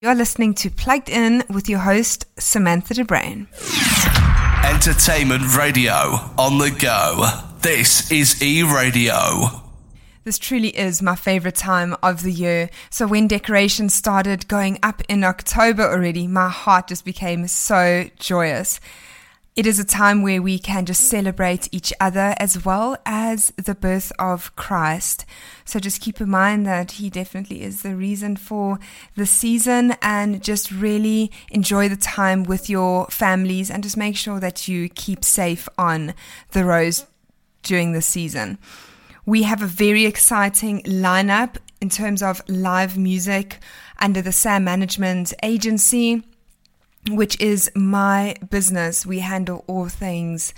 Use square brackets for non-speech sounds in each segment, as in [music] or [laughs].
You're listening to Plugged In with your host, Samantha de Bruin. Entertainment radio on the go. This is E Radio. This truly is my favorite time of the year. So, when decorations started going up in October already, my heart just became so joyous. It is a time where we can just celebrate each other as well as the birth of Christ. So just keep in mind that He definitely is the reason for the season and just really enjoy the time with your families and just make sure that you keep safe on the roads during the season. We have a very exciting lineup in terms of live music under the SAM Management Agency which is my business. We handle all things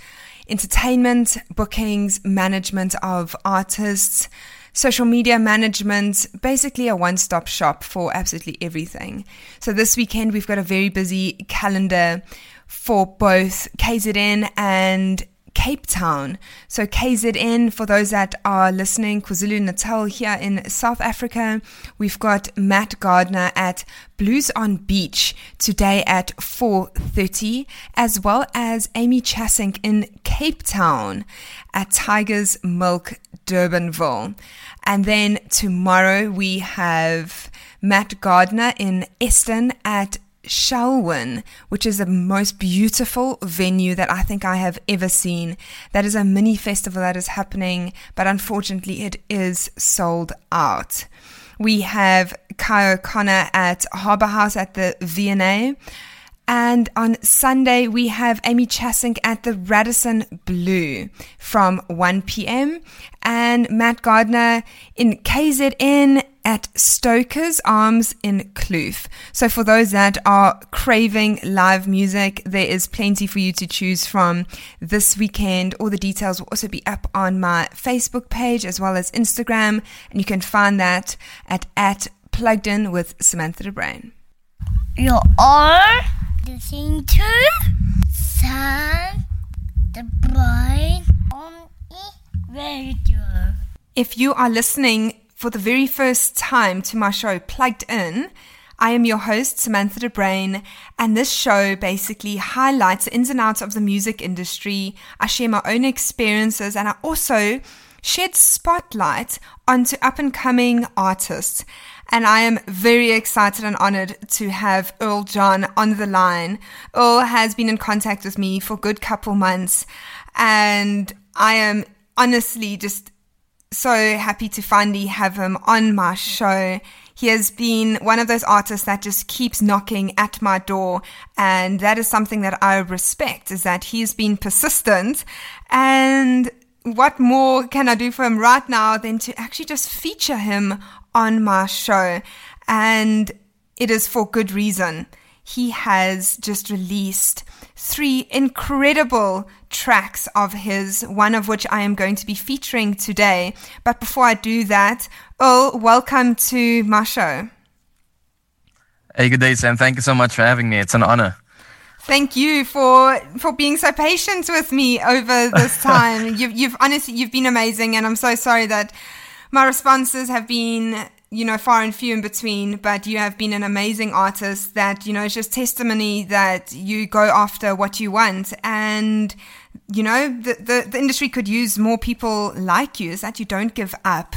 entertainment, bookings, management of artists, social media management, basically a one stop shop for absolutely everything. So this weekend, we've got a very busy calendar for both KZN and Cape Town. So KZN, for those that are listening, KwaZulu Natal here in South Africa, we've got Matt Gardner at Blues on Beach today at 4.30, as well as Amy Chasink in Cape Town at Tiger's Milk Durbanville. And then tomorrow we have Matt Gardner in Eston at Shelwyn, which is the most beautiful venue that I think I have ever seen. That is a mini festival that is happening, but unfortunately it is sold out. We have Kai O'Connor at Harbour House at the V&A. And on Sunday, we have Amy Chasink at the Radisson Blu from 1 p.m. and Matt Gardner in KZN at Stoker's Arms in Kloof. So for those that are craving live music, there is plenty for you to choose from this weekend. All the details will also be up on my Facebook page as well as Instagram, and you can find that at at plugged in with Samantha de Bruin. You are listening to Sam de Bruin on E Radio. If you are listening for the very first time to my show Plugged In, I am your host, Samantha de Bruin, and this show basically highlights the ins and outs of the music industry. I share my own experiences and I also shed spotlight onto up and coming artists. And I am very excited and honored to have Earl John on the line. Earl has been in contact with me for a good couple months, and I am honestly just so happy to finally have him on my show. He has been one of those artists that just keeps knocking at my door. And that is something that I respect is that he's been persistent. And what more can I do for him right now than to actually just feature him on my show? And it is for good reason. He has just released three incredible tracks of his, one of which I am going to be featuring today. But before I do that, Earl, welcome to my show. Hey, good day, Sam. Thank you so much for having me. It's an honor. Thank you for for being so patient with me over this [laughs] time. you've you've honestly you've been amazing, and I'm so sorry that my responses have been you know, far and few in between, but you have been an amazing artist that, you know, it's just testimony that you go after what you want. And, you know, the, the, the industry could use more people like you, is that you don't give up.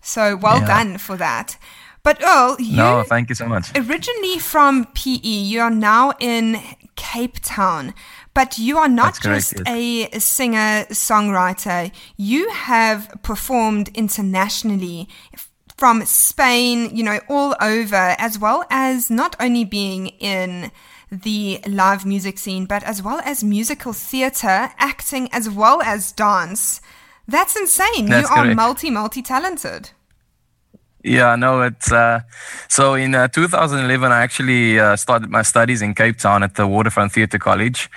So well yeah. done for that. But Earl, you no, thank you so much. Originally from PE, you are now in Cape Town. But you are not That's just correct, yes. a singer songwriter. You have performed internationally from Spain, you know, all over, as well as not only being in the live music scene, but as well as musical theater, acting, as well as dance. That's insane. That's you are multi, multi talented. Yeah, no, it's uh, so in uh, 2011, I actually uh, started my studies in Cape Town at the Waterfront Theatre College.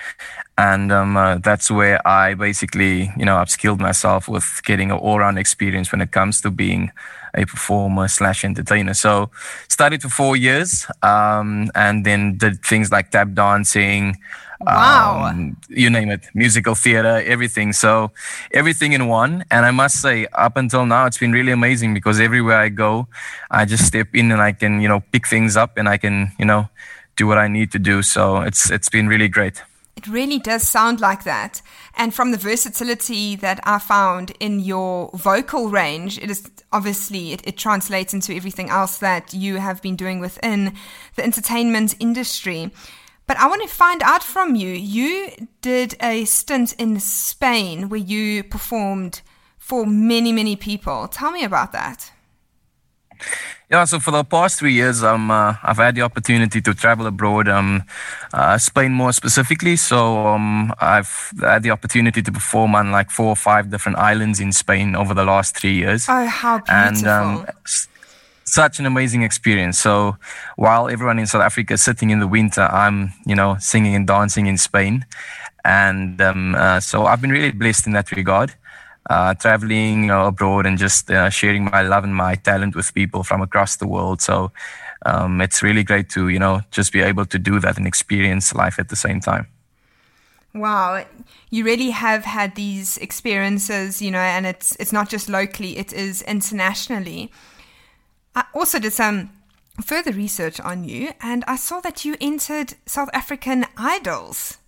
And um, uh, that's where I basically, you know, upskilled myself with getting an all round experience when it comes to being a performer slash entertainer. So studied for four years, um, and then did things like tap dancing. Wow. Um, you name it, musical theater, everything. So everything in one. And I must say, up until now, it's been really amazing because everywhere I go, I just step in and I can, you know, pick things up and I can, you know, do what I need to do. So it's it's been really great. It really does sound like that. And from the versatility that I found in your vocal range, it is obviously it, it, translates into everything else that you have been doing within the entertainment industry. But I want to find out from you. You did a stint in Spain where you performed for many, many people. Tell me about that. Yeah, so for the past three years, um, uh, I've had the opportunity to travel abroad, um, uh, Spain more specifically. So um, I've had the opportunity to perform on like four or five different islands in Spain over the last three years. Oh, how beautiful! And um, such an amazing experience. So while everyone in South Africa is sitting in the winter, I'm, you know, singing and dancing in Spain, and um, uh, so I've been really blessed in that regard uh, traveling abroad and just uh, sharing my love and my talent with people from across the world. So um, it's really great to you know just be able to do that and experience life at the same time. Wow, you really have had these experiences, you know, and it's it's not just locally; it is internationally. I also did some further research on you, and I saw that you entered South African Idols.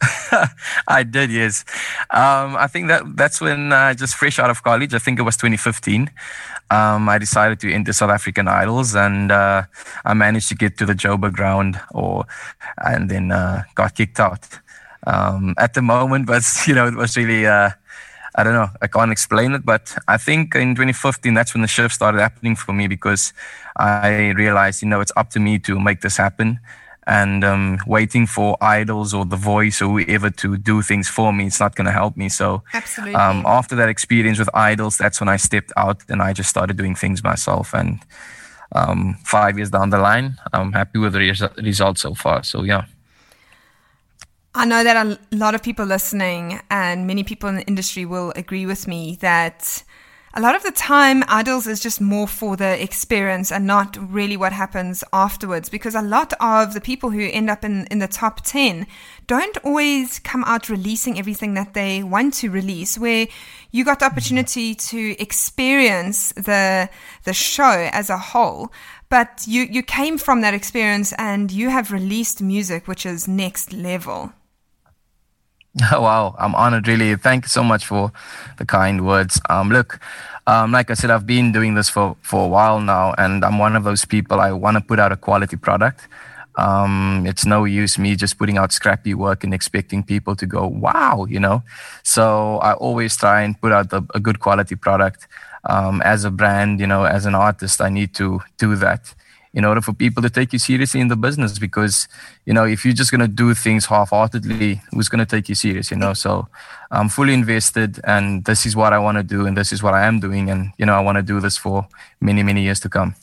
[laughs] I did, yes. Um, I think that that's when uh, just fresh out of college. I think it was 2015. Um, I decided to enter South African Idols, and uh, I managed to get to the Joburg round, or and then uh, got kicked out. Um, at the moment, [laughs] but you know, it was really. Uh, I don't know. I can't explain it, but I think in 2015 that's when the shift started happening for me because I realized, you know, it's up to me to make this happen and um, waiting for idols or the voice or whoever to do things for me it's not going to help me. So Absolutely. Um, after that experience with idols that's when i stepped out and i just started doing things myself. And um, five years down the line i'm happy with the res- results so far. So yeah. I know that a lot of people listening and many people in the industry will agree with me that a lot of the time, idols is just more for the experience and not really what happens afterwards. Because a lot of the people who end up in, in the top 10 don't always come out releasing everything that they want to release, where you got the mm-hmm. opportunity to experience the, the show as a whole. But you, you came from that experience and you have released music which is next level. [laughs] wow, I'm honored, really. Thank you so much for the kind words. Um, look, um, like I said, I've been doing this for, for a while now, and I'm one of those people. I want to put out a quality product. Um, it's no use me just putting out scrappy work and expecting people to go, wow, you know. So I always try and put out the, a good quality product. Um, as a brand, you know, as an artist, I need to do that in order for people to take you seriously in the business because you know if you're just going to do things half-heartedly who's going to take you serious you know so i'm fully invested and this is what i want to do and this is what i am doing and you know i want to do this for many many years to come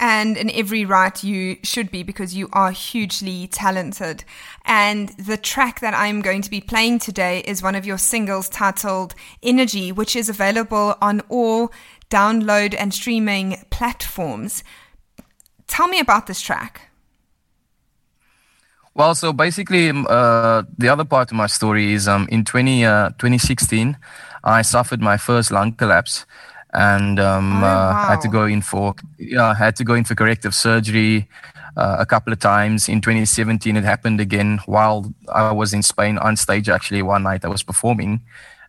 and in every right you should be because you are hugely talented. And the track that I'm going to be playing today is one of your singles titled Energy, which is available on all download and streaming platforms. Tell me about this track. Well, so basically, um, uh, the other part of my story is um, in 20, uh, 2016, I suffered my first lung collapse, and um, oh, wow. uh, had to go in for yeah, had to go in for corrective surgery uh, a couple of times. In 2017, it happened again while I was in Spain on stage. Actually, one night I was performing,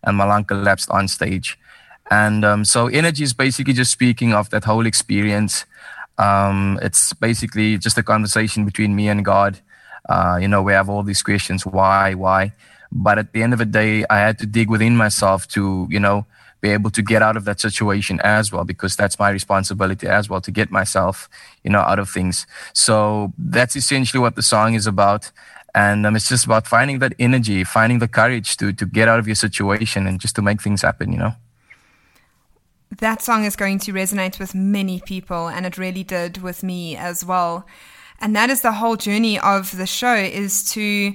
and my lung collapsed on stage. And um, so, energy is basically just speaking of that whole experience um, it's basically just a conversation between me and God. Uh, you know, we have all these questions why, why? But at the end of the day, I had to dig within myself to, you know, be able to get out of that situation as well, because that's my responsibility as well to get myself, you know, out of things. So that's essentially what the song is about. And um, it's just about finding that energy, finding the courage to to get out of your situation and just to make things happen, you know that song is going to resonate with many people, and it really did with me as well. And that is the whole journey of the show is to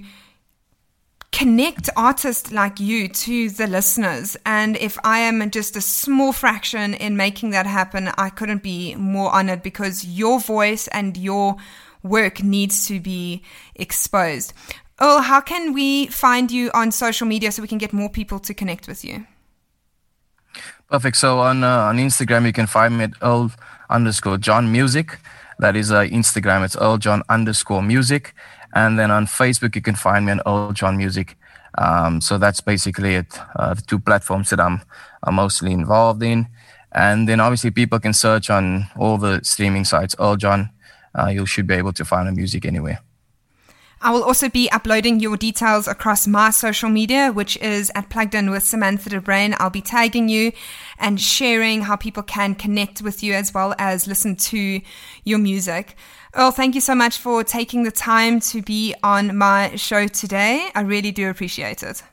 connect artists like you to the listeners. And if I am just a small fraction in making that happen, I couldn't be more honored because your voice and your work needs to be exposed. Earl, how can we find you on social media so we can get more people to connect with you? Perfect. So on uh, on Instagram, you can find me at Earl underscore John Music. That is uh, Instagram. It's Earl John underscore Music. And then on Facebook, you can find me on Earl John Music. Um, so that's basically it. Uh, the two platforms that I'm, I'm mostly involved in. And then obviously people can search on all the streaming sites, Earl John. Uh, you should be able to find the music anywhere. I will also be uploading your details across my social media, which is at Plugged In with Samantha de Bruin. I'll be tagging you and sharing how people can connect with you as well as listen to your music. Earl, thank you so much for taking the time to be on my show today. I really do appreciate it.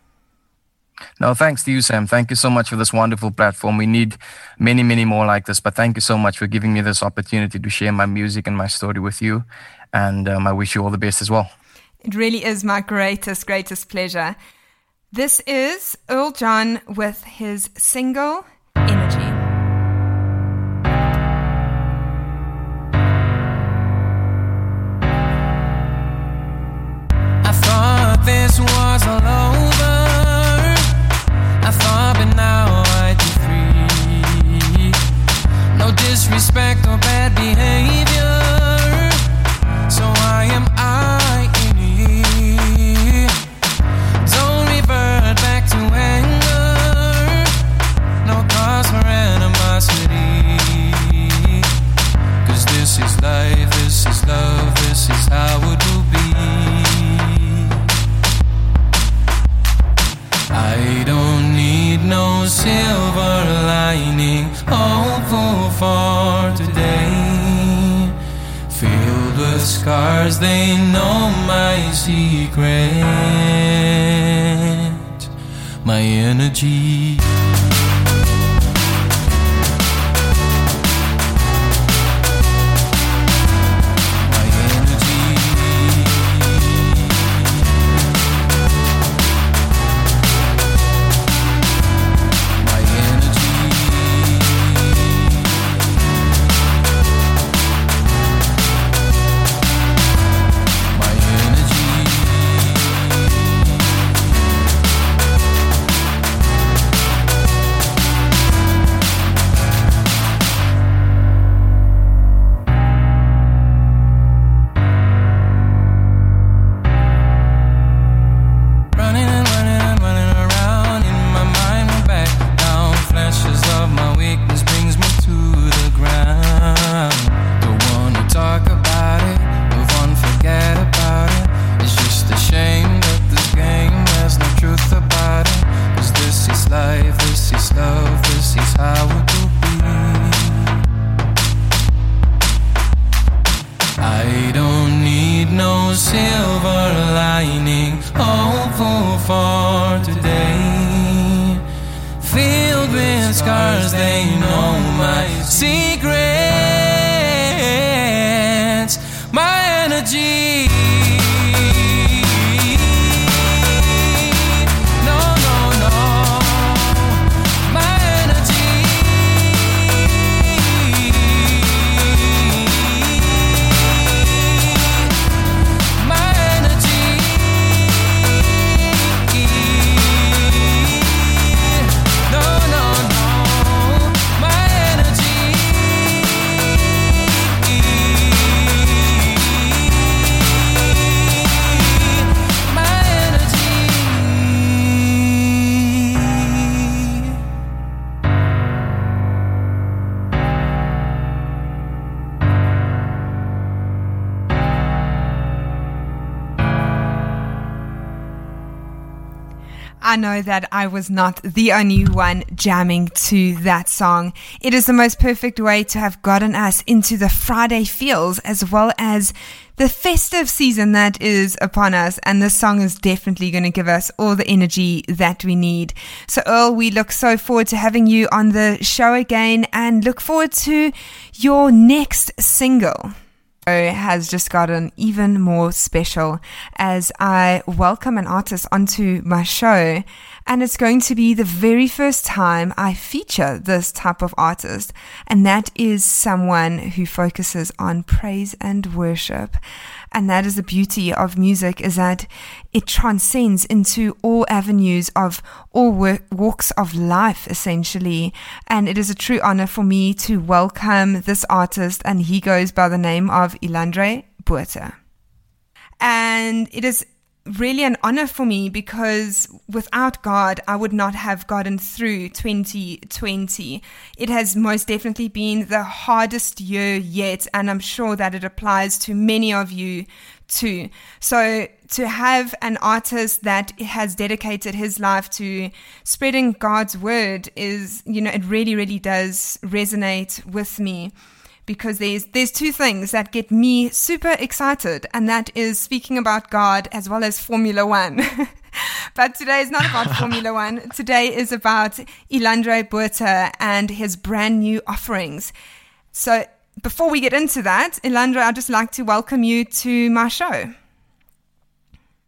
No, thanks to you, Sam. Thank you so much for this wonderful platform. We need many, many more like this. But thank you so much for giving me this opportunity to share my music and my story with you. And um, I wish you all the best as well. It really is my greatest, greatest pleasure. This is Earl John with his single, Energy. Know that I was not the only one jamming to that song. It is the most perfect way to have gotten us into the Friday feels as well as the festive season that is upon us. And this song is definitely going to give us all the energy that we need. So, Earl, we look so forward to having you on the show again and look forward to your next single. Has just gotten even more special as I welcome an artist onto my show. And it's going to be the very first time I feature this type of artist. And that is someone who focuses on praise and worship. And that is the beauty of music is that it transcends into all avenues of all work, walks of life, essentially. And it is a true honor for me to welcome this artist, and he goes by the name of Elandré Botha. And it is really an honor for me because without God, I would not have gotten through 2020. It has most definitely been the hardest year yet, and I'm sure that it applies to many of you too. So to have an artist that has dedicated his life to spreading God's word is, you know, it really, really does resonate with me because there's there's two things that get me super excited, and that is speaking about God as well as Formula One. [laughs] but today is not about Formula [laughs] One. Today is about Elandré Botha and his brand new offerings. So before we get into that, Elandré, I'd just like to welcome you to my show.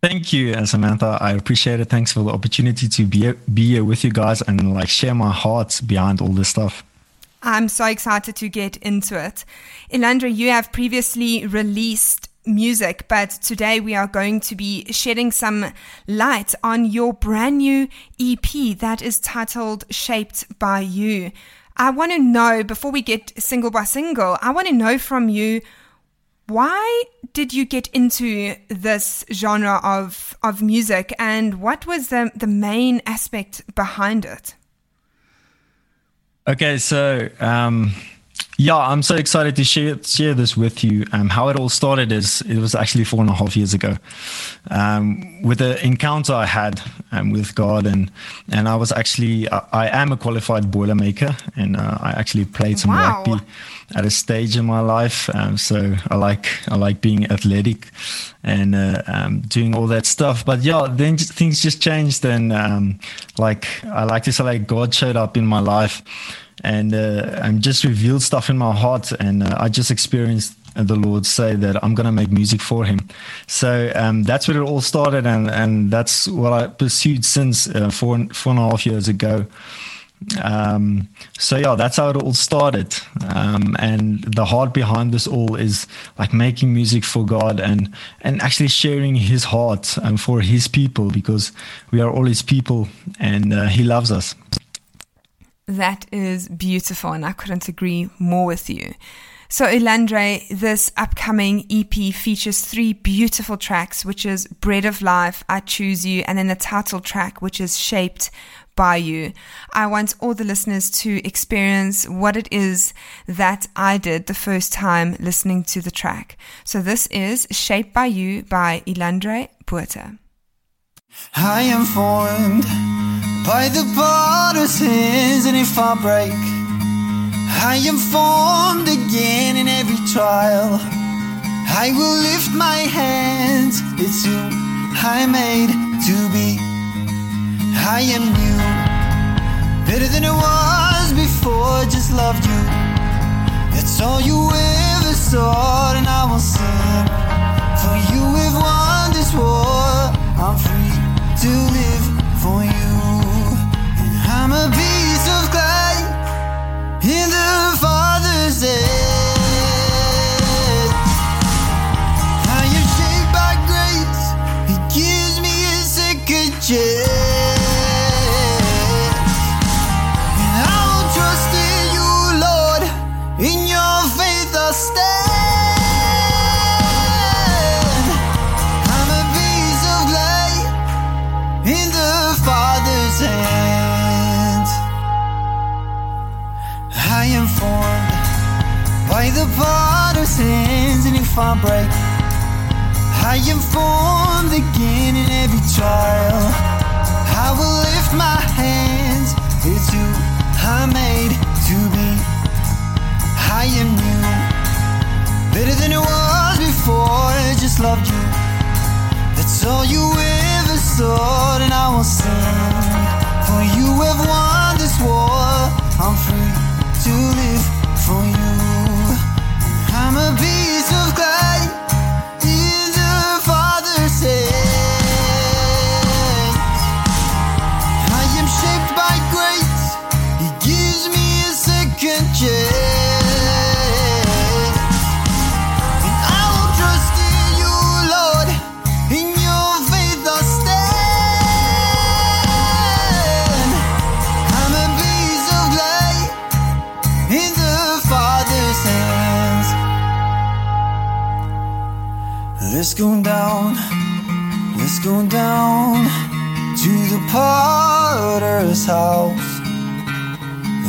Thank you, Samantha. I appreciate it. Thanks for the opportunity to be be here with you guys and like share my heart behind all this stuff. I'm so excited to get into it. Elandré, you have previously released music, but today we are going to be shedding some light on your brand new EP that is titled Shaped by You. I want to know, before we get single by single, I want to know from you why did you get into this genre of, of music and what was the, the main aspect behind it? Okay, so um, yeah, I'm so excited to share share this with you. Um, how it all started is it was actually four and a half years ago, um, with the encounter I had um, with God, and and I was actually I, I am a qualified boilermaker, and uh, I actually played some wow. rugby at a stage in my life. Um, so I like I like being athletic and uh, um, doing all that stuff. But yeah, then just, things just changed, and um, like I like to say, like God showed up in my life, and uh, and just revealed stuff in my heart, and uh, I just experienced the Lord say that I'm going to make music for Him. So um, that's where it all started, and and that's what I pursued since uh, four four and a half years ago. Um, so yeah, that's how it all started. Um, and the heart behind this all is like making music for God and and actually sharing His heart um, for His people because we are all His people and uh, He loves us. That is beautiful, and I couldn't agree more with you. So, Elandré, this upcoming EP features three beautiful tracks, which is Bread of Life, I Choose You, and then the title track, which is Shaped by You. I want all the listeners to experience what it is that I did the first time listening to the track. So, this is Shaped by You by Elandré Botha. I am formed by the potter's and if I break, I am formed again in every trial. I will lift my hands, it's who I made to be. I am new, better than I was before, just loved you. That's all you ever saw, and I will sing. For you have won this war, I'm free to live for you. And I'm a piece of clay in the Father's hand. Potter's hands, and if I break, I am formed again in every trial. I will lift my hands, it's who I made to be. I am new, better than it was before. I just loved you. That's all you ever sought, and I will sing. For you have won this war. I'm free to live for you. I'm a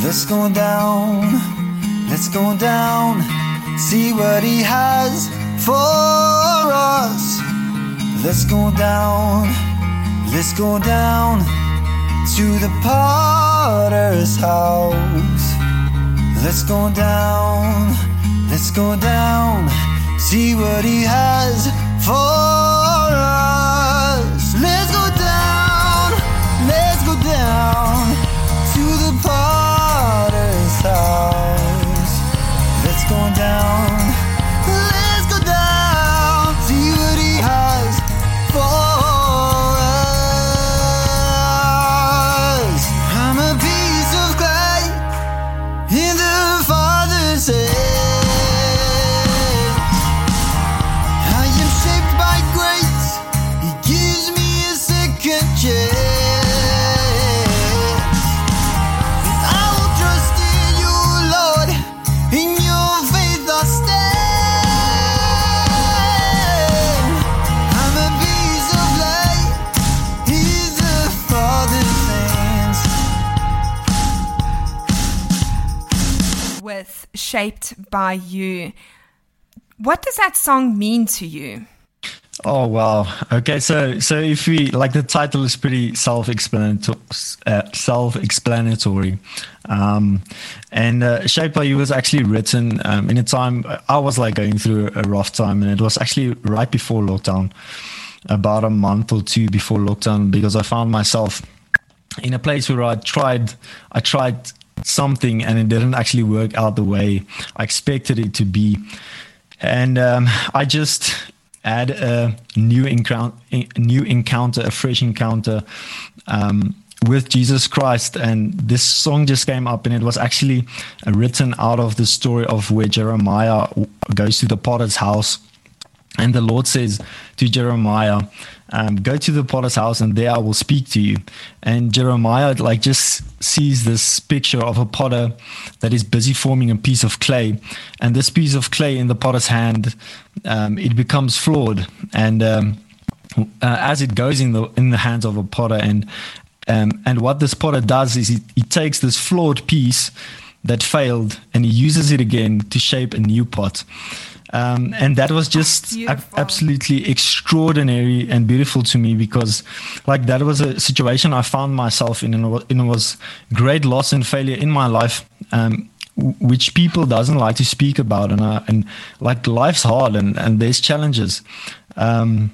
Let's go down, let's go down, see what he has for us. Let's go down, let's go down to the potter's house. Let's go down, let's go down, see what he has for us. Down, Shaped by You. What does that song mean to you? Oh wow. Okay, so so if we like the title is pretty self-explanatory, uh, self-explanatory, um, and uh, "Shaped by You" was actually written um, in a time I was like going through a rough time, and it was actually right before lockdown, about a month or two before lockdown, because I found myself in a place where I tried, I tried something, and it didn't actually work out the way I expected it to be, and um, I just had a new encounter, new encounter, a fresh encounter um, with Jesus Christ, and this song just came up, and it was actually written out of the story of where Jeremiah goes to the potter's house. And the Lord says to Jeremiah, um, "Go to the potter's house, and there I will speak to you." And Jeremiah, like, just sees this picture of a potter that is busy forming a piece of clay, and this piece of clay in the potter's hand, um, it becomes flawed, and um, uh, as it goes in the in the hands of a potter, and um, and what this potter does is he, he takes this flawed piece that failed, and he uses it again to shape a new pot. Um, and that was just ab- absolutely extraordinary and beautiful to me because, like, that was a situation I found myself in, and it wa- and it was great loss and failure in my life, um, which people doesn't like to speak about. And uh, and like, life's hard, and and there's challenges. Um,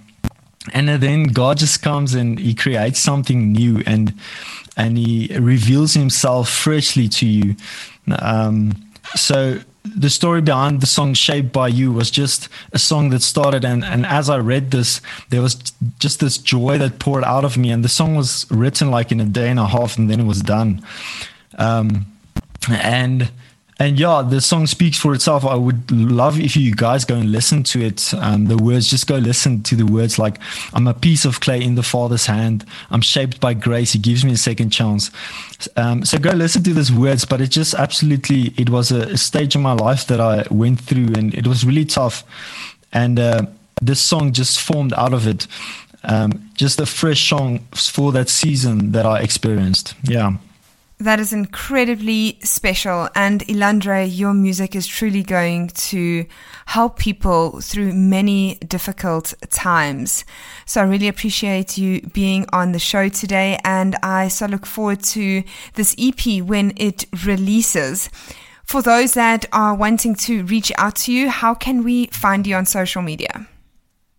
and then God just comes and He creates something new, and and He reveals Himself freshly to you. Um, so the story behind the song "Shaped by You" was just a song that started, and and as I read this, there was just this joy that poured out of me, and the song was written like in a day and a half, and then it was done. Um, and and yeah, the song speaks for itself. I would love if you guys go and listen to it. Um, the words, just go listen to the words like, I'm a piece of clay in the Father's hand. I'm shaped by grace. He gives me a second chance. Um, so go listen to these words. But it just absolutely, it was a, a stage in my life that I went through and it was really tough. And uh, this song just formed out of it. Um, just a fresh song for that season that I experienced. Yeah. That is incredibly special. And Elandré, your music is truly going to help people through many difficult times. So I really appreciate you being on the show today. And I so look forward to this EP when it releases. For those that are wanting to reach out to you, how can we find you on social media?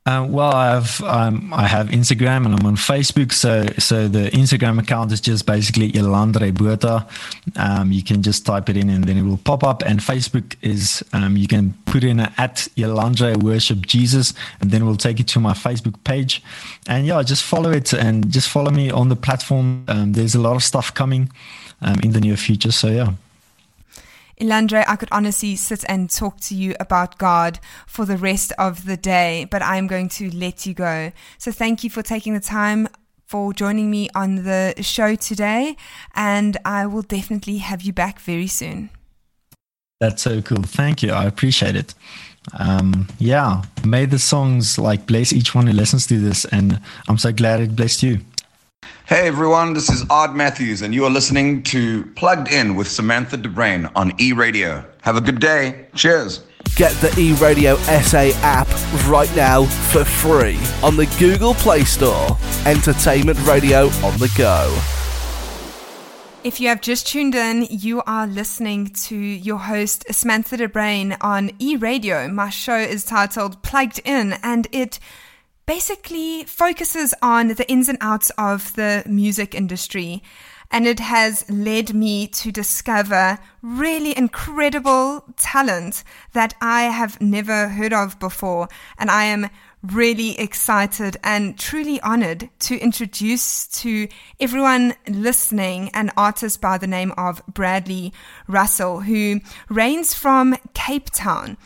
Uh, well, I have um, I have Instagram and I'm on Facebook. So so the Instagram account is just basically Elandré Botha. Um, you can just type it in and then it will pop up. And Facebook is um, you can put in a, at Elandré Worship Jesus and then we'll take you to my Facebook page. And yeah, just follow it and just follow me on the platform. Um, there's a lot of stuff coming um, in the near future. So yeah. Elandré, I could honestly sit and talk to you about God for the rest of the day, but I'm going to let you go. So thank you for taking the time for joining me on the show today, and I will definitely have you back very soon. That's so cool. Thank you. I appreciate it. um, yeah, may the songs like bless each one who listens to this, and I'm so glad it blessed you. Hey everyone, this is Art Matthews, and you are listening to Plugged In with Samantha de Bruin on E Radio. Have a good day. Cheers. Get the eRadio SA app right now for free on the Google Play Store. Entertainment radio on the go. If you have just tuned in, you are listening to your host, Samantha de Bruin, on E Radio. My show is titled Plugged In, and it basically focuses on the ins and outs of the music industry. And it has led me to discover really incredible talent that I have never heard of before. And I am really excited and truly honored to introduce to everyone listening an artist by the name of Bradley Russell, who reigns from Cape Town.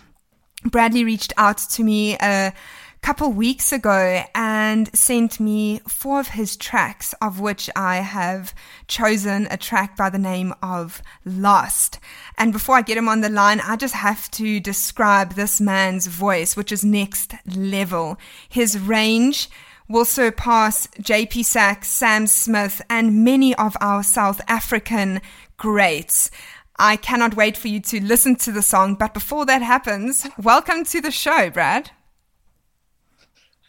Bradley reached out to me a couple weeks ago and sent me four of his tracks, of which I have chosen a track by the name of Lost. And before I get him on the line, I just have to describe this man's voice, which is next level. His range will surpass JP Saxe, Sam Smith, and many of our South African greats. I cannot wait for you to listen to the song. But before that happens, welcome to the show, Brad.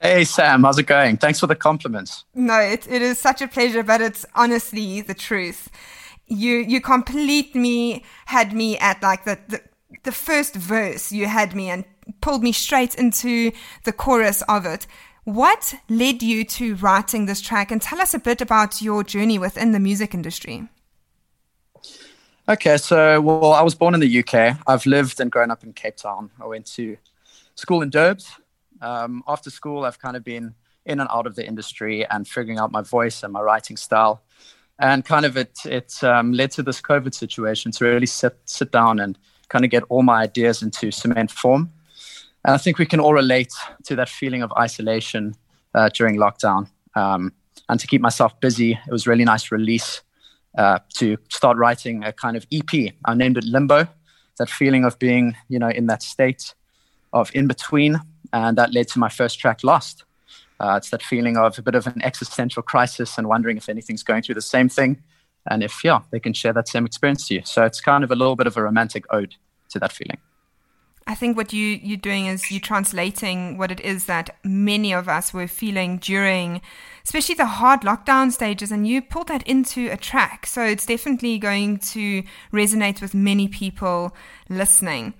Hey, Sam, how's it going? Thanks for the compliments. No, it, it is such a pleasure, but it's honestly the truth. You you complete me had me at like the, the the first verse you had me and pulled me straight into the chorus of it. What led you to writing this track and tell us a bit about your journey within the music industry? Okay, so well, I was born in the UK. I've lived and grown up in Cape Town. I went to school in Durbs, um, after school, I've kind of been in and out of the industry and figuring out my voice and my writing style. And kind of it it um, led to this COVID situation to really sit sit down and kind of get all my ideas into cement form. And I think we can all relate to that feeling of isolation uh, during lockdown. Um, and to keep myself busy, it was really nice release uh, to start writing a kind of EP. I named it Limbo. That feeling of being, you know, in that state of in between, and that led to my first track, Lost. Uh, it's that feeling of a bit of an existential crisis and wondering if anything's going through the same thing, and if yeah, they can share that same experience to you. So it's kind of a little bit of a romantic ode to that feeling. I think what you you're doing is you're translating what it is that many of us were feeling during, especially the hard lockdown stages, and you pulled that into a track. So it's definitely going to resonate with many people listening.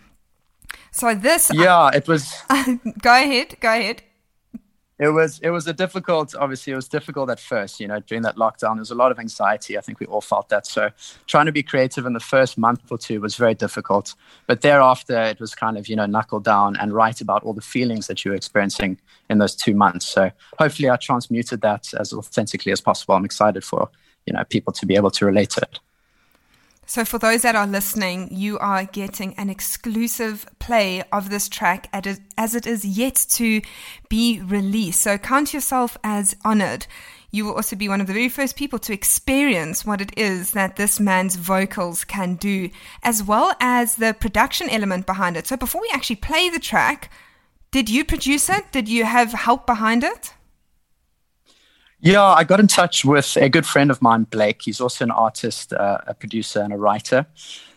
So this, uh, yeah, I, it was. [laughs] go ahead, go ahead. It was it was a difficult. Obviously, it was difficult at first. You know, during that lockdown, there was a lot of anxiety. I think we all felt that. So, trying to be creative in the first month or two was very difficult. But thereafter, it was kind of you know knuckle down and write about all the feelings that you were experiencing in those two months. So, hopefully, I transmuted that as authentically as possible. I'm excited for you know people to be able to relate to it. So, for those that are listening, you are getting an exclusive play of this track as it is yet to be released. So, count yourself as honored. You will also be one of the very first people to experience what it is that this man's vocals can do, as well as the production element behind it. So, before we actually play the track, did you produce it? Did you have help behind it? Yeah, I got in touch with a good friend of mine, Blake. He's also an artist, uh, a producer, and a writer,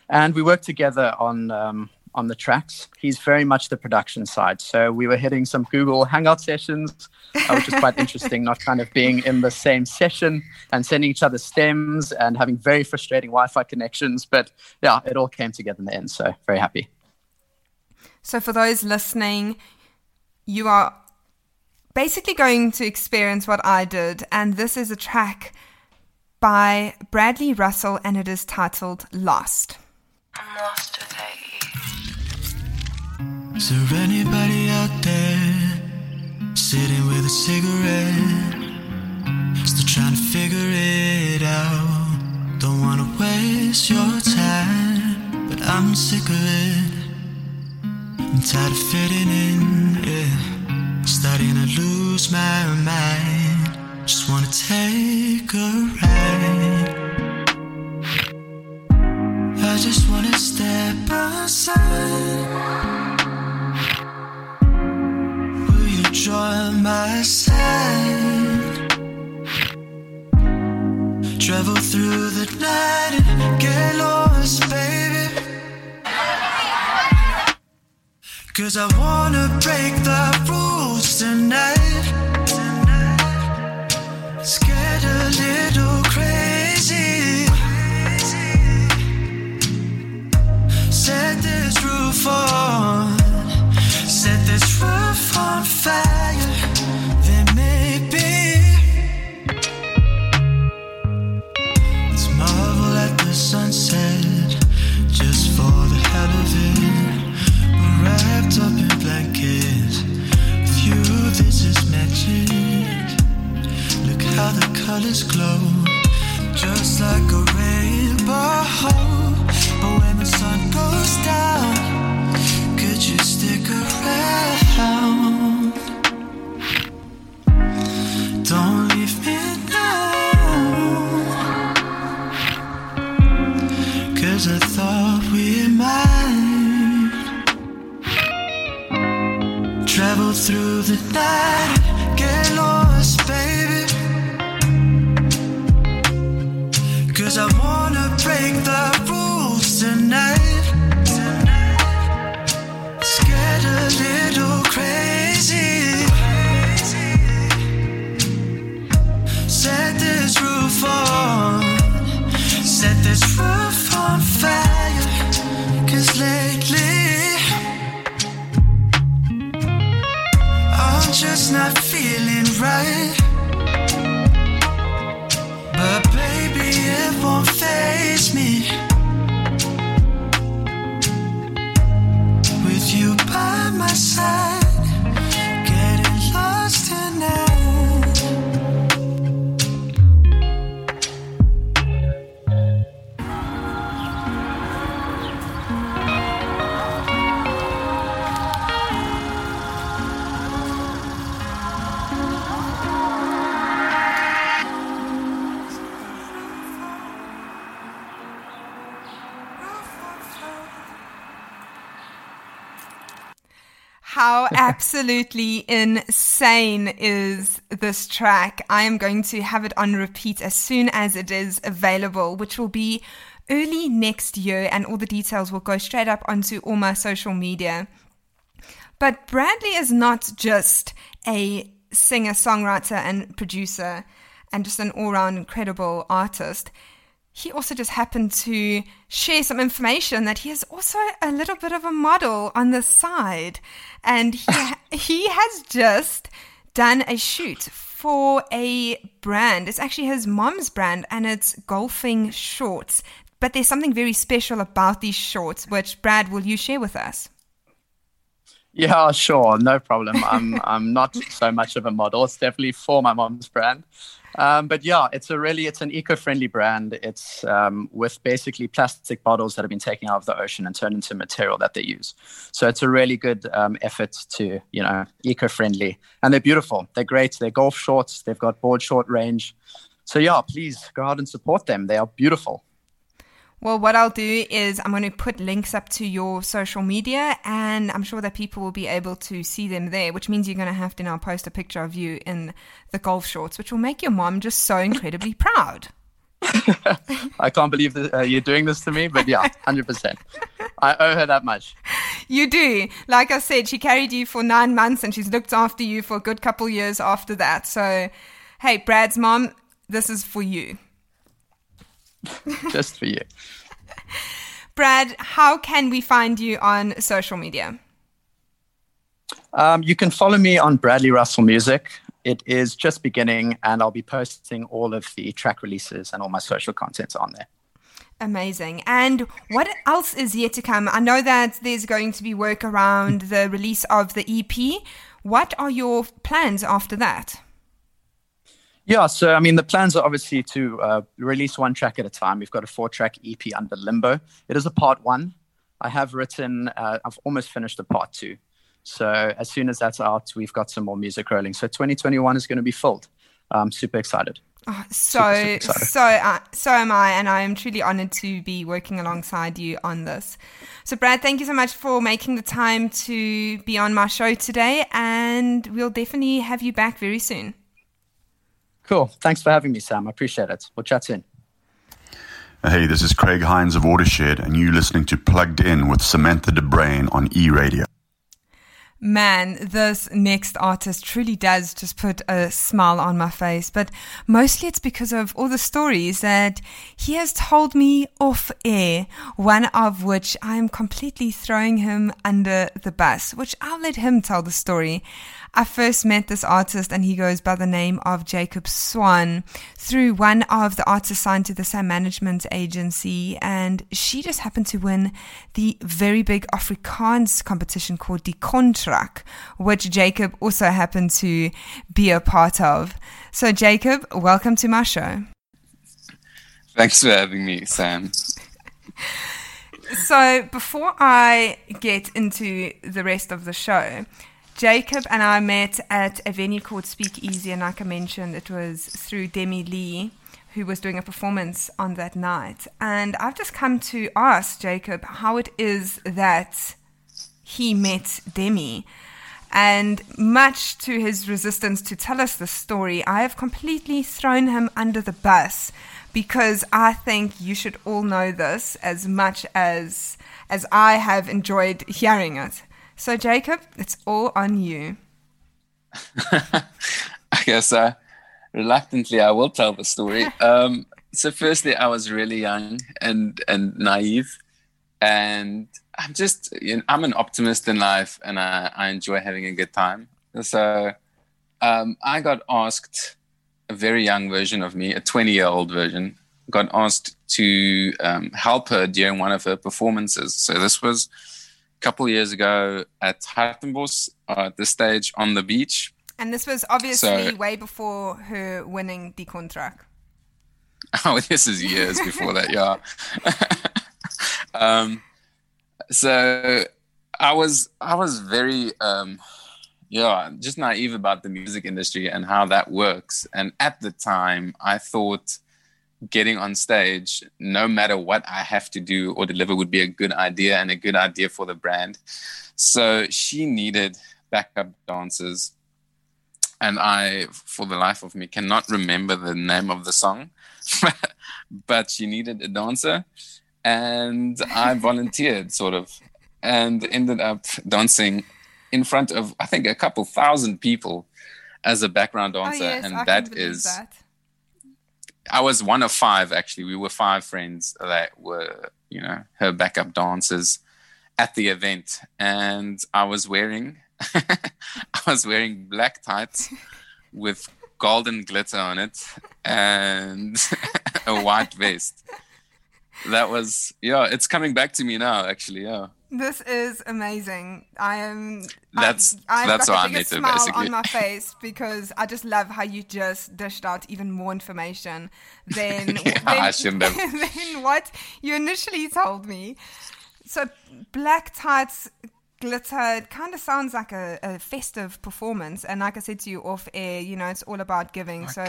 and we worked together on um, on the tracks. He's very much the production side, so we were hitting some Google Hangout sessions, uh, which was quite interesting. Not kind of being in the same session and sending each other stems and having very frustrating Wi-Fi connections, but yeah, it all came together in the end. So very happy. So for those listening, you are basically going to experience what I did, and this is a track by Bradley Russell, and it is titled Lost. I'm lost without you. Is there anybody out there sitting with a cigarette? Still trying to figure it out. Don't wanna waste your time, but I'm sick of it. I'm tired of fitting in, yeah. Starting to lose my mind. Just wanna take a ride. I just wanna step aside. Will you join my side. Travel through the night and get lost, baby. Cause I wanna break the rules tonight. Scared a little crazy. Set this roof on. Set this roof on fire. Colors glow, just like a rainbow. But when the sun goes down, could you stick around? Don't leave me now. Cause I thought we might travel through the night, How absolutely insane is this track? I am going to have it on repeat as soon as it is available, which will be early next year, and all the details will go straight up onto all my social media. But Bradley is not just a singer, songwriter, and producer, and just an all round incredible artist. He also just happened to share some information that he is also a little bit of a model on the side. And he, [laughs] he has just done a shoot for a brand. It's actually his mom's brand, and it's golfing shorts. But there's something very special about these shorts, which Brad, will you share with us? Yeah, sure, no problem. I'm [laughs] I'm not so much of a model. It's definitely for my mom's brand. Um, but yeah, it's a really it's an eco-friendly brand. It's um, with basically plastic bottles that have been taken out of the ocean and turned into material that they use. So it's a really good um, effort to you know eco-friendly, and they're beautiful. They're great. They're golf shorts. They've got board short range. So yeah, please go out and support them. They are beautiful. Well, what I'll do is I'm going to put links up to your social media, and I'm sure that people will be able to see them there, which means you're going to have to now post a picture of you in the golf shorts, which will make your mom just so incredibly [laughs] proud. [laughs] I can't believe that uh, you're doing this to me, but yeah, [laughs] 100%. I owe her that much. You do. Like I said, she carried you for nine months and she's looked after you for a good couple years after that. So, hey, Brad's mom, this is for you. [laughs] Just for you. Brad, how can we find you on social media? Um, you can follow me on Bradley Russell Music. It is just beginning, and I'll be posting all of the track releases and all my social contents on there. Amazing. And what else is yet to come? I know that there's going to be work around the release of the EP. What are your plans after that? Yeah, so I mean, the plans are obviously to uh, release one track at a time. We've got a four track EP under Limbo. It is a part one. I have written, uh, I've almost finished a part two. So as soon as that's out, we've got some more music rolling. So 2021 is going to be filled. I'm super excited. Oh, so super, super so uh, so am I, and I am truly honored to be working alongside you on this. So, Brad, thank you so much for making the time to be on my show today, and we'll definitely have you back very soon. Cool. Thanks for having me, Sam. I appreciate it. We'll chat soon. Hey, this is Craig Hinds of Watershed, and you listening to Plugged In with Samantha de Bruin on E Radio. Man, this next artist truly does just put a smile on my face, but mostly it's because of all the stories that he has told me off air, one of which I am completely throwing him under the bus, which I'll let him tell the story. I first met this artist, and he goes by the name of Jacob Swann through one of the artists signed to the Sam Management Agency, and she just happened to win the very big Afrikaans competition called Die Kontrak, which Jacob also happened to be a part of. So, Jacob, welcome to my show. Thanks for having me, Sam. so, before I get into the rest of the show, Jacob and I met at a venue called Speakeasy, and like I mentioned, it was through Demi Lee, who was doing a performance on that night. And I've just come to ask Jacob how it is that he met Demi. And much to his resistance to tell us the story, I have completely thrown him under the bus because I think you should all know this as much as as I have enjoyed hearing it. So, Jacob, it's all on you. I guess uh, reluctantly I will tell the story. Um, so, firstly, I was really young and and naive, and I'm just you know, I'm an optimist in life, and I, I enjoy having a good time. So, um, I got asked a very young version of me, a 20 year old version, got asked to um, help her during one of her performances. So this was couple years ago at Hartenbos uh, at the stage on the beach. And this was obviously so, way before her winning the contract. [laughs] Oh, this is years before that, yeah. [laughs] um, so I was I was very um, yeah just naive about the music industry and how that works. And at the time, I thought getting on stage, no matter what I have to do or deliver, would be a good idea and a good idea for the brand. So she needed backup dancers. And I, for the life of me, cannot remember the name of the song, [laughs] but she needed a dancer. And I [laughs] volunteered, sort of, and ended up dancing in front of, I think, a couple thousand people as a background oh, dancer. Oh, yes, and that is. That I was one of five actually. We were five friends that were, you know, her backup dancers at the event, and I was wearing, [laughs] I was wearing black tights with golden glitter on it and [laughs] a white vest. That was yeah. It's coming back to me now, actually. Yeah. This is amazing. I am. That's I, that's why I made it basically. on my face because I just love how you just dished out even more information [laughs] than yeah, than, I shouldn't have. [laughs] than what you initially told me. So black tights, glitter. It kind of sounds like a, a, festive performance, and like I said to you off air, you know, it's all about giving. so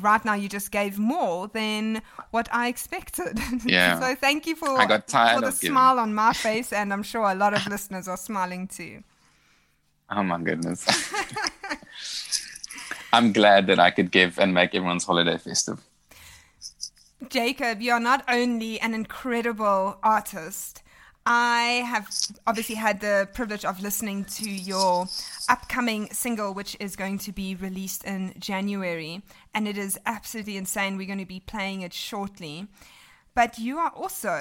right now you just gave more than what I expected. [laughs] Yeah. so thank you for, I got tired for the smile on my face, and I'm sure a lot of listeners are smiling too. [laughs] Oh my goodness. [laughs] I'm glad that I could give and make everyone's holiday festive. Jacob, you're not only an incredible artist, I have obviously had the privilege of listening to your upcoming single, which is going to be released in January. And it is absolutely insane. We're going to be playing it shortly. But you are also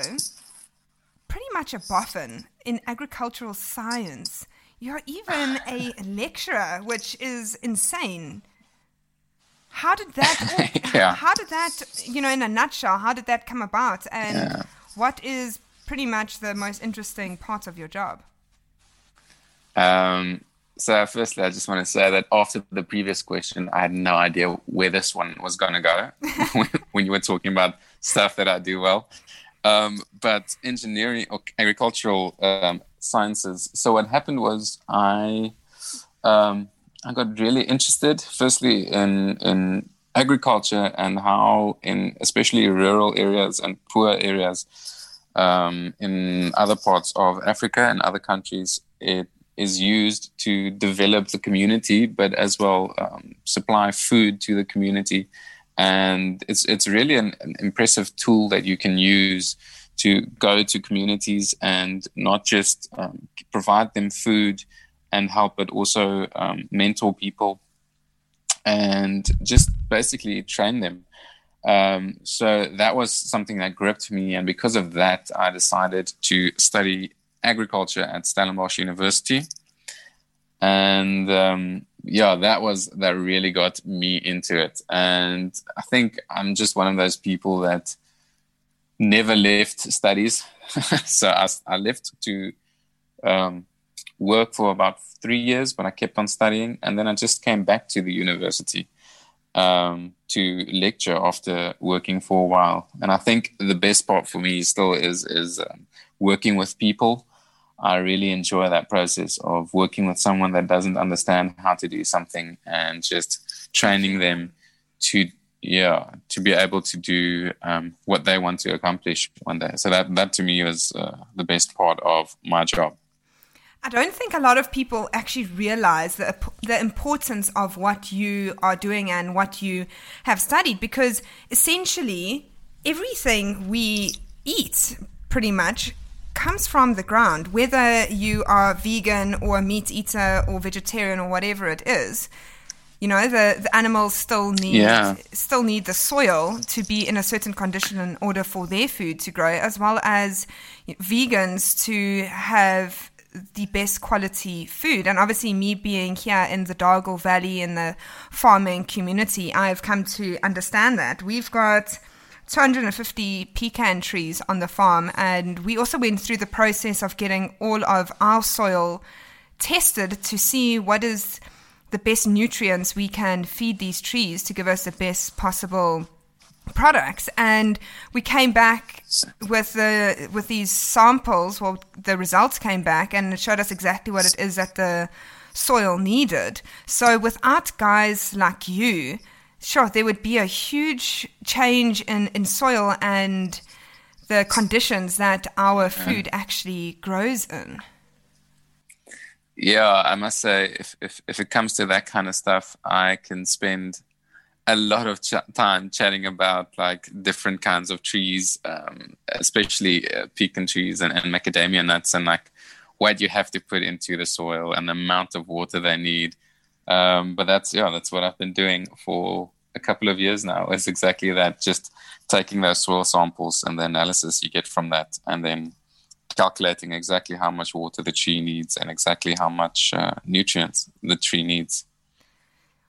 pretty much a boffin in agricultural science. You're even a [laughs] lecturer, which is insane. How did that? [laughs] yeah. How did that? You know, in a nutshell, how did that come about? And yeah. what is pretty much the most interesting part of your job? Um, so, firstly, I just want to say that after the previous question, I had no idea where this one was going to go [laughs] [laughs] when you were talking about stuff that I do well. Um, but engineering or agricultural um, sciences. So, what happened was I um, I got really interested, firstly, in in agriculture and how, in especially rural areas and poor areas um, in other parts of Africa and other countries, it is used to develop the community, but as well um, supply food to the community. And it's it's really an, an, impressive tool that you can use to go to communities and not just um, provide them food and help, but also um, mentor people and just basically train them. Um, so that was something that gripped me, and because of that, I decided to study agriculture at Stellenbosch University. And um, yeah, that was that really got me into it. And I think I'm just one of those people that never left studies. [laughs] so I, I, left to um, work for about three years, but I kept on studying, and then I just came back to the university um, to lecture after working for a while. And I think the best part for me still is is um, working with people. I really enjoy that process of working with someone that doesn't understand how to do something and just training them to yeah to be able to do um, what they want to accomplish one day. So that that to me was uh, the best part of my job. I don't think a lot of people actually realize the, the importance of what you are doing and what you have studied because essentially everything we eat pretty much comes from the ground, whether you are vegan or a meat eater or vegetarian or whatever it is. You know, the, the animals still need yeah. still need the soil to be in a certain condition in order for their food to grow, as well as vegans to have the best quality food. And obviously, me being here in the Dargle Valley in the farming community, I've come to understand that. We've got 250 pecan trees on the farm, and we also went through the process of getting all of our soil tested to see what is the best nutrients we can feed these trees to give us the best possible products and we came back with the with these samples well the results came back and it showed us exactly what it is that the soil needed. So without guys like you sure there would be a huge change in in soil and the conditions that our mm-hmm. food actually grows in. Yeah i must say if if if it comes to that kind of stuff i can spend a lot of ch- time chatting about like different kinds of trees, um, especially uh, pecan trees and, and, macadamia nuts, and like what you have to put into the soil and the amount of water they need. Um, but that's yeah, that's what I've been doing for a couple of years now. Is exactly that, just taking those soil samples and the analysis you get from that, and then calculating exactly how much water the tree needs and exactly how much uh, nutrients the tree needs.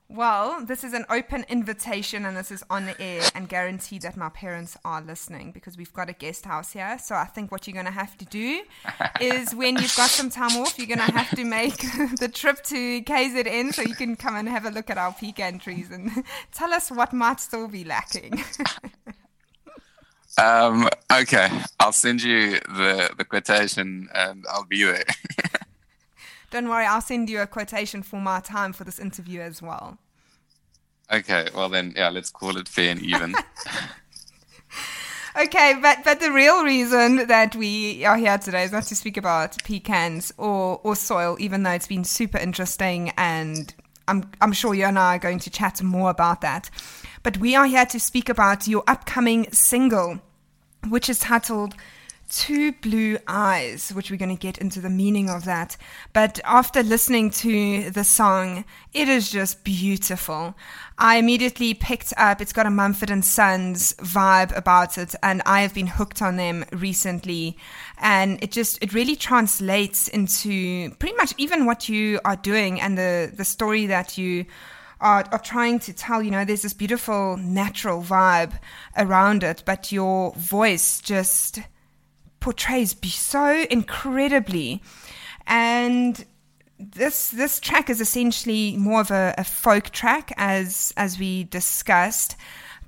Well, this is an open invitation and this is on the air and guaranteed that my parents are listening because we've got a guest house here. So I think what you're going to have to do is when you've got some time off, you're going to have to make [laughs] the trip to KZN so you can come and have a look at our pecan trees and [laughs] tell us what might still be lacking. [laughs] um, okay, I'll send you the, the quotation and I'll be there. Don't worry, I'll send you a quotation for my time for this interview as well. Okay, well then, yeah, let's call it fair and even. [laughs] [laughs] okay, but but the real reason that we are here today is not to speak about pecans or or soil, even though it's been super interesting, and I'm I'm sure you and I are going to chat more about that. But we are here to speak about your upcoming single, which is titled two blue eyes, which we're going to get into the meaning of that. But after listening to the song, it is just beautiful. I immediately picked up, it's got a Mumford and Sons vibe about it, and I have been hooked on them recently. And it just, it really translates into pretty much even what you are doing and the, the story that you are, are trying to tell. You know, there's this beautiful natural vibe around it, but your voice just, portrays so incredibly. And this this track is essentially more of a, a folk track as as we discussed.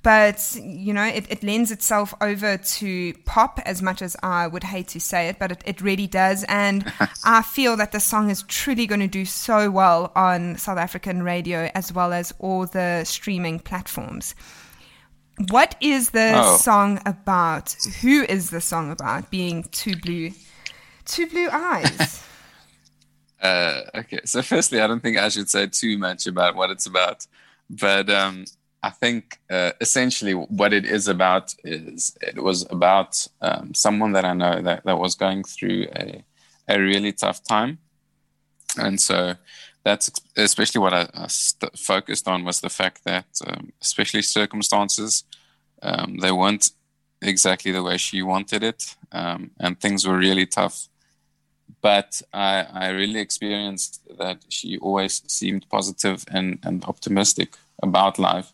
But you know it, it lends itself over to pop as much as i would hate to say it but it, it really does. And [laughs] i feel that the song is truly going to do so well on south african radio as well as all the streaming platforms what is the Oh. song about who is the song about being two blue two blue eyes [laughs] Uh, okay, so firstly, I don't think I should say too much about what it's about, but um, I think uh, essentially what it is about is it was about um, someone that I know that, that was going through a, a really tough time. And so that's especially what I, I st- focused on was the fact that, um, especially circumstances, um, they weren't exactly the way she wanted it, um, and things were really tough but I, I really experienced that she always seemed positive and, and optimistic about life.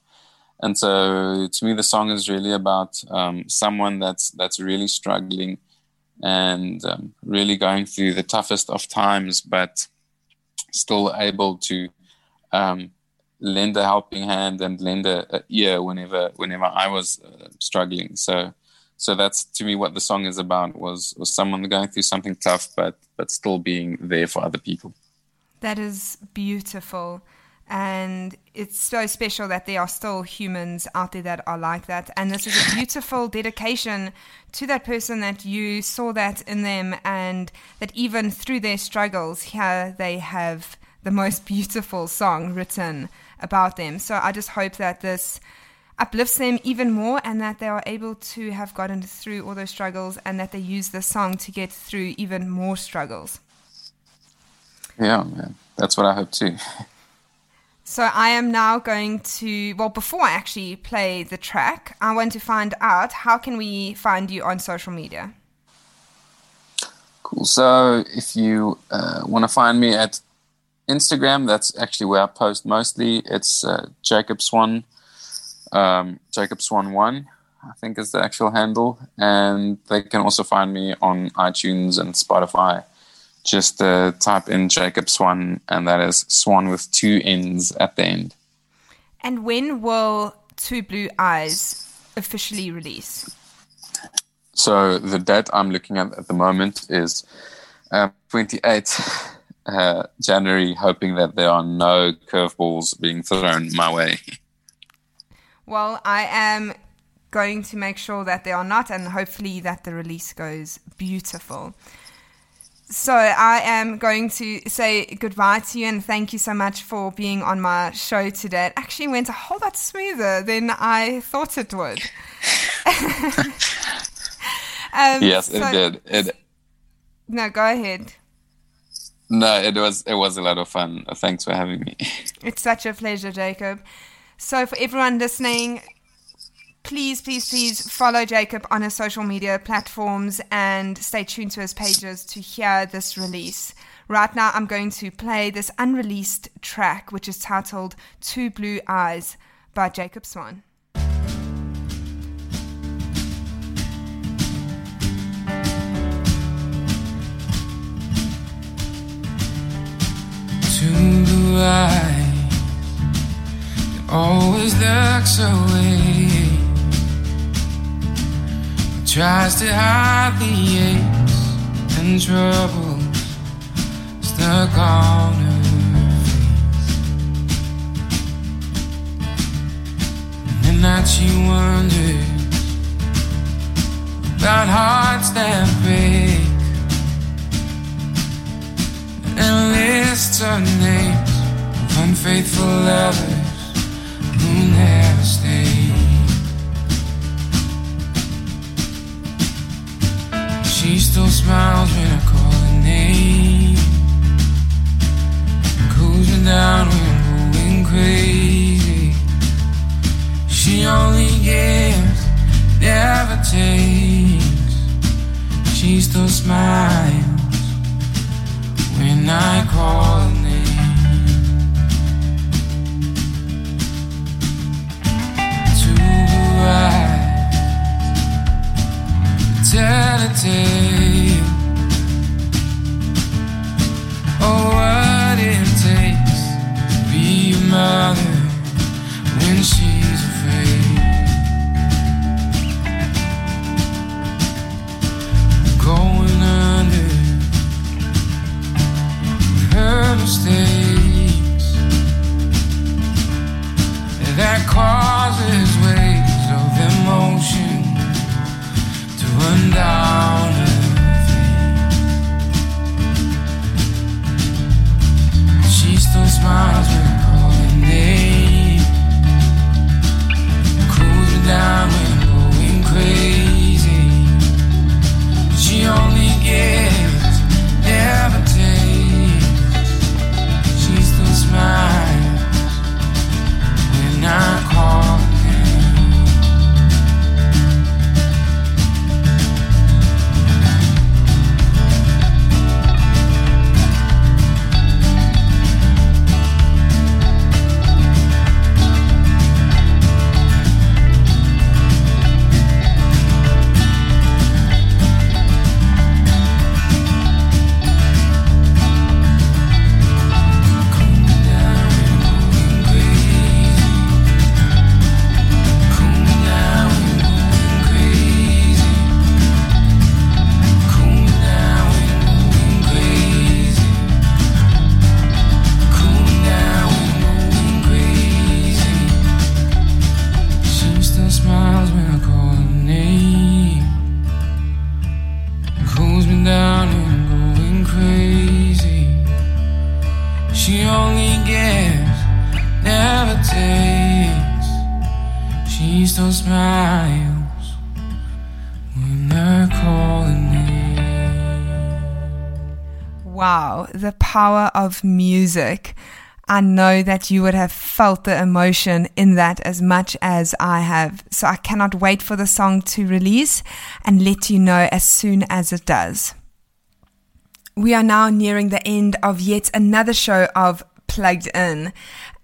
And so to me, the song is really about um, someone that's that's really struggling and um, really going through the toughest of times, but still able to um, lend a helping hand and lend a, a ear whenever whenever I was uh, struggling. So so that's to me what the song is about was was someone going through something tough but but still being there for other people That is beautiful. And it's so special that there are still humans out there that are like that. And this is a beautiful dedication to that person that you saw that in them, and that even through their struggles, here they have the most beautiful song written about them. So I just hope that this uplifts them even more and that they are able to have gotten through all those struggles and that they use this song to get through even more struggles. yeah man that's what i hope too [laughs] So I am now going to well before I actually play the track, I want to find out how can we find you on social media? cool. So if you uh, want to find me at instagram that's actually where i post mostly. It's uh, jacob swann um, jacob swann 1 i think is the actual handle. And they can also find me on itunes and spotify just uh, type in Jacob Swann, and that is Swann with two N's at the end. And when will Two Blue Eyes officially release? So the date I'm looking at at the moment is uh, 28 [laughs] uh, January, hoping that there are no curveballs being thrown my way. Well, I am going to make sure that they are not, and hopefully that the release goes beautiful. So I am going to say goodbye to you and thank you so much for being on my show today. It actually went a whole lot smoother than I thought it would. [laughs] um, yes, so- it did. It No, go ahead. no, it was it was a lot of fun. Thanks for having me. It's such a pleasure, Jacob. So, for everyone listening, please, please, please follow Jacob on his social media platforms and stay tuned to his pages to hear this release. Right now, I'm going to play this unreleased track, which is titled Two Blue Eyes by Jacob Swann. Two blue eyes, you always look so away. Tries to hide the aches and troubles stuck on her face. And at night she wonders about hearts that break and lists her names of unfaithful lovers who never stay. She still smiles when I call her name. Cools me down when I'm going crazy. She only gives, never takes. She still smiles when I call her name. Two eyes eternity. Oh, what it takes to be a mother when she's afraid. Going under her mistakes that causes waves of emotion. She still smiles when I call her name. Cools me down when I'm going crazy. I know that you would have felt the emotion in that as much as I have. So I cannot wait for the song to release and let you know as soon as it does. We are now nearing the end of yet another show of Plugged In.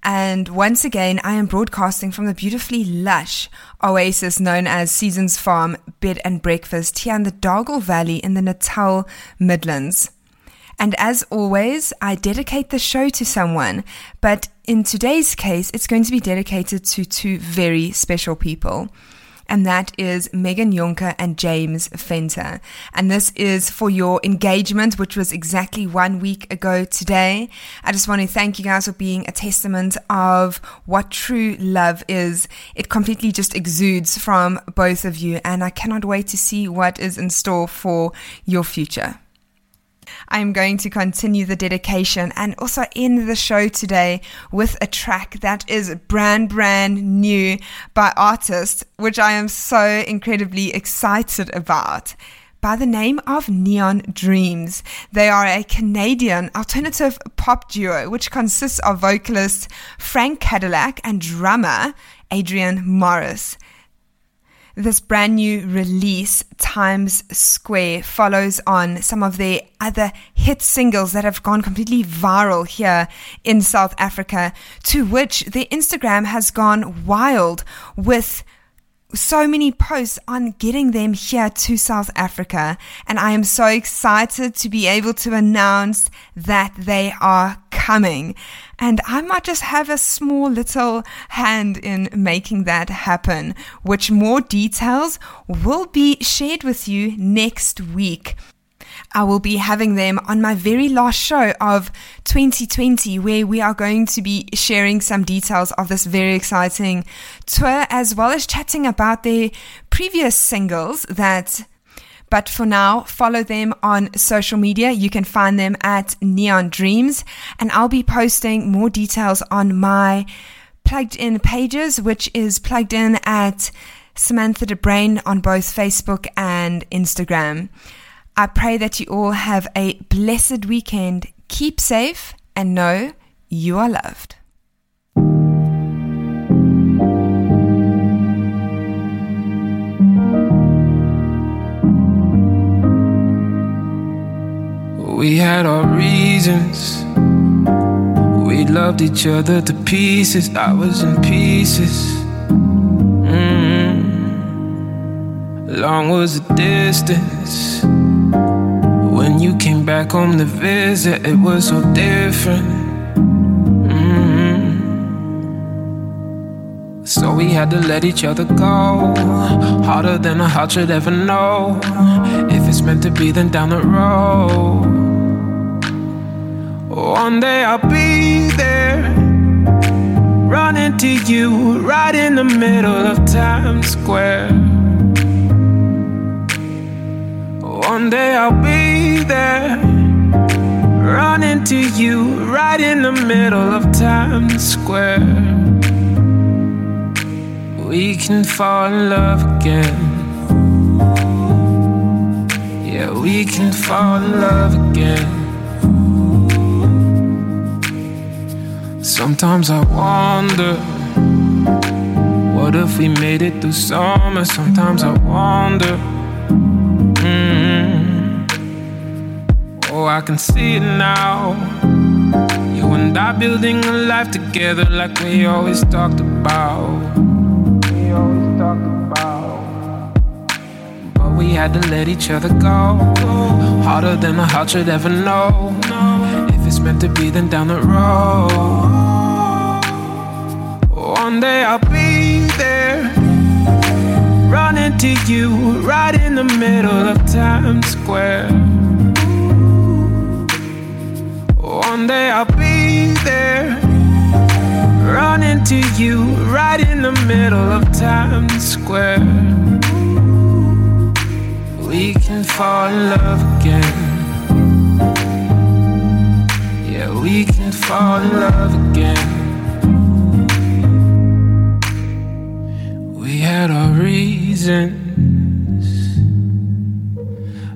And once again, I am broadcasting from the beautifully lush oasis known as Seasons Farm Bed and Breakfast here in the Dargle Valley in the Natal Midlands. And as always, I dedicate the show to someone, but in today's case, it's going to be dedicated to two very special people. And that is Megan Jonker and James Fenter. And this is for your engagement, which was exactly one week ago today. I just want to thank you guys for being a testament of what true love is. It completely just exudes from both of you. And I cannot wait to see what is in store for your future. I'm going to continue the dedication and also end the show today with a track that is brand, brand new by artists, which I am so incredibly excited about. By the name of Neon Dreams. They are a Canadian alternative pop duo which consists of vocalist Frank Kadillac and drummer Adrian Morris. This brand new release, Times Square, follows on some of their other hit singles that have gone completely viral here in South Africa, to which their Instagram has gone wild with so many posts on getting them here to South Africa. And I am so excited to be able to announce that they are coming. And I might just have a small little hand in making that happen, which more details will be shared with you next week. I will be having them on my very last show of 2020, where we are going to be sharing some details of this very exciting tour, as well as chatting about their previous singles that but for now, follow them on social media. You can find them at Neon Dreams, and I'll be posting more details on my plugged in pages, which is plugged in at Samantha de Bruin on both Facebook and Instagram. I pray that you all have a blessed weekend. Keep safe and know you are loved. We had our reasons. We loved each other to pieces. I was in pieces. Mm. Long was the distance. When you came back home to visit, it was so different. Mm. So we had to let each other go. Harder than a heart should ever know. If it's meant to be, then down the road. One day I'll be there, running to you right in the middle of Times Square. One day I'll be there, running to you right in the middle of Times Square. We can fall in love again. Yeah, we can fall in love again. Sometimes I wonder, what if we made it through summer? Sometimes I wonder. Mm. Oh, I can see it now. You and I building a life together like we always talked about. We always talked about. But we had to let each other go. Harder than a heart should ever know. It's meant to be, then down the road. One day I'll be there, running to you right in the middle of Times Square. One day I'll be there, running to you right in the middle of Times Square. We can fall in love again. Yeah, we can fall in love again. We had our reasons.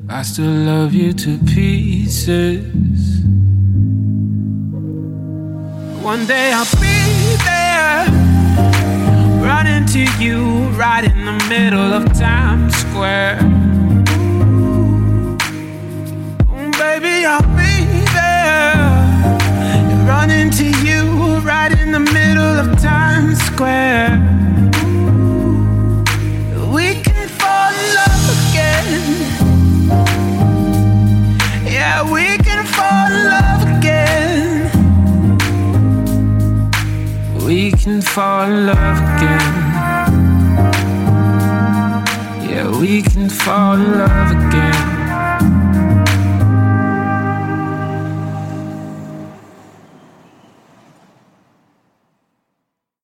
I still love you to pieces. One day I'll be there, running to you right in the middle of Times Square. Oh, baby, I'll be there, running to you right in the middle of Times Square. We can fall in love again. Yeah, we can fall in love again. We can fall in love again. Yeah, we can fall in love again.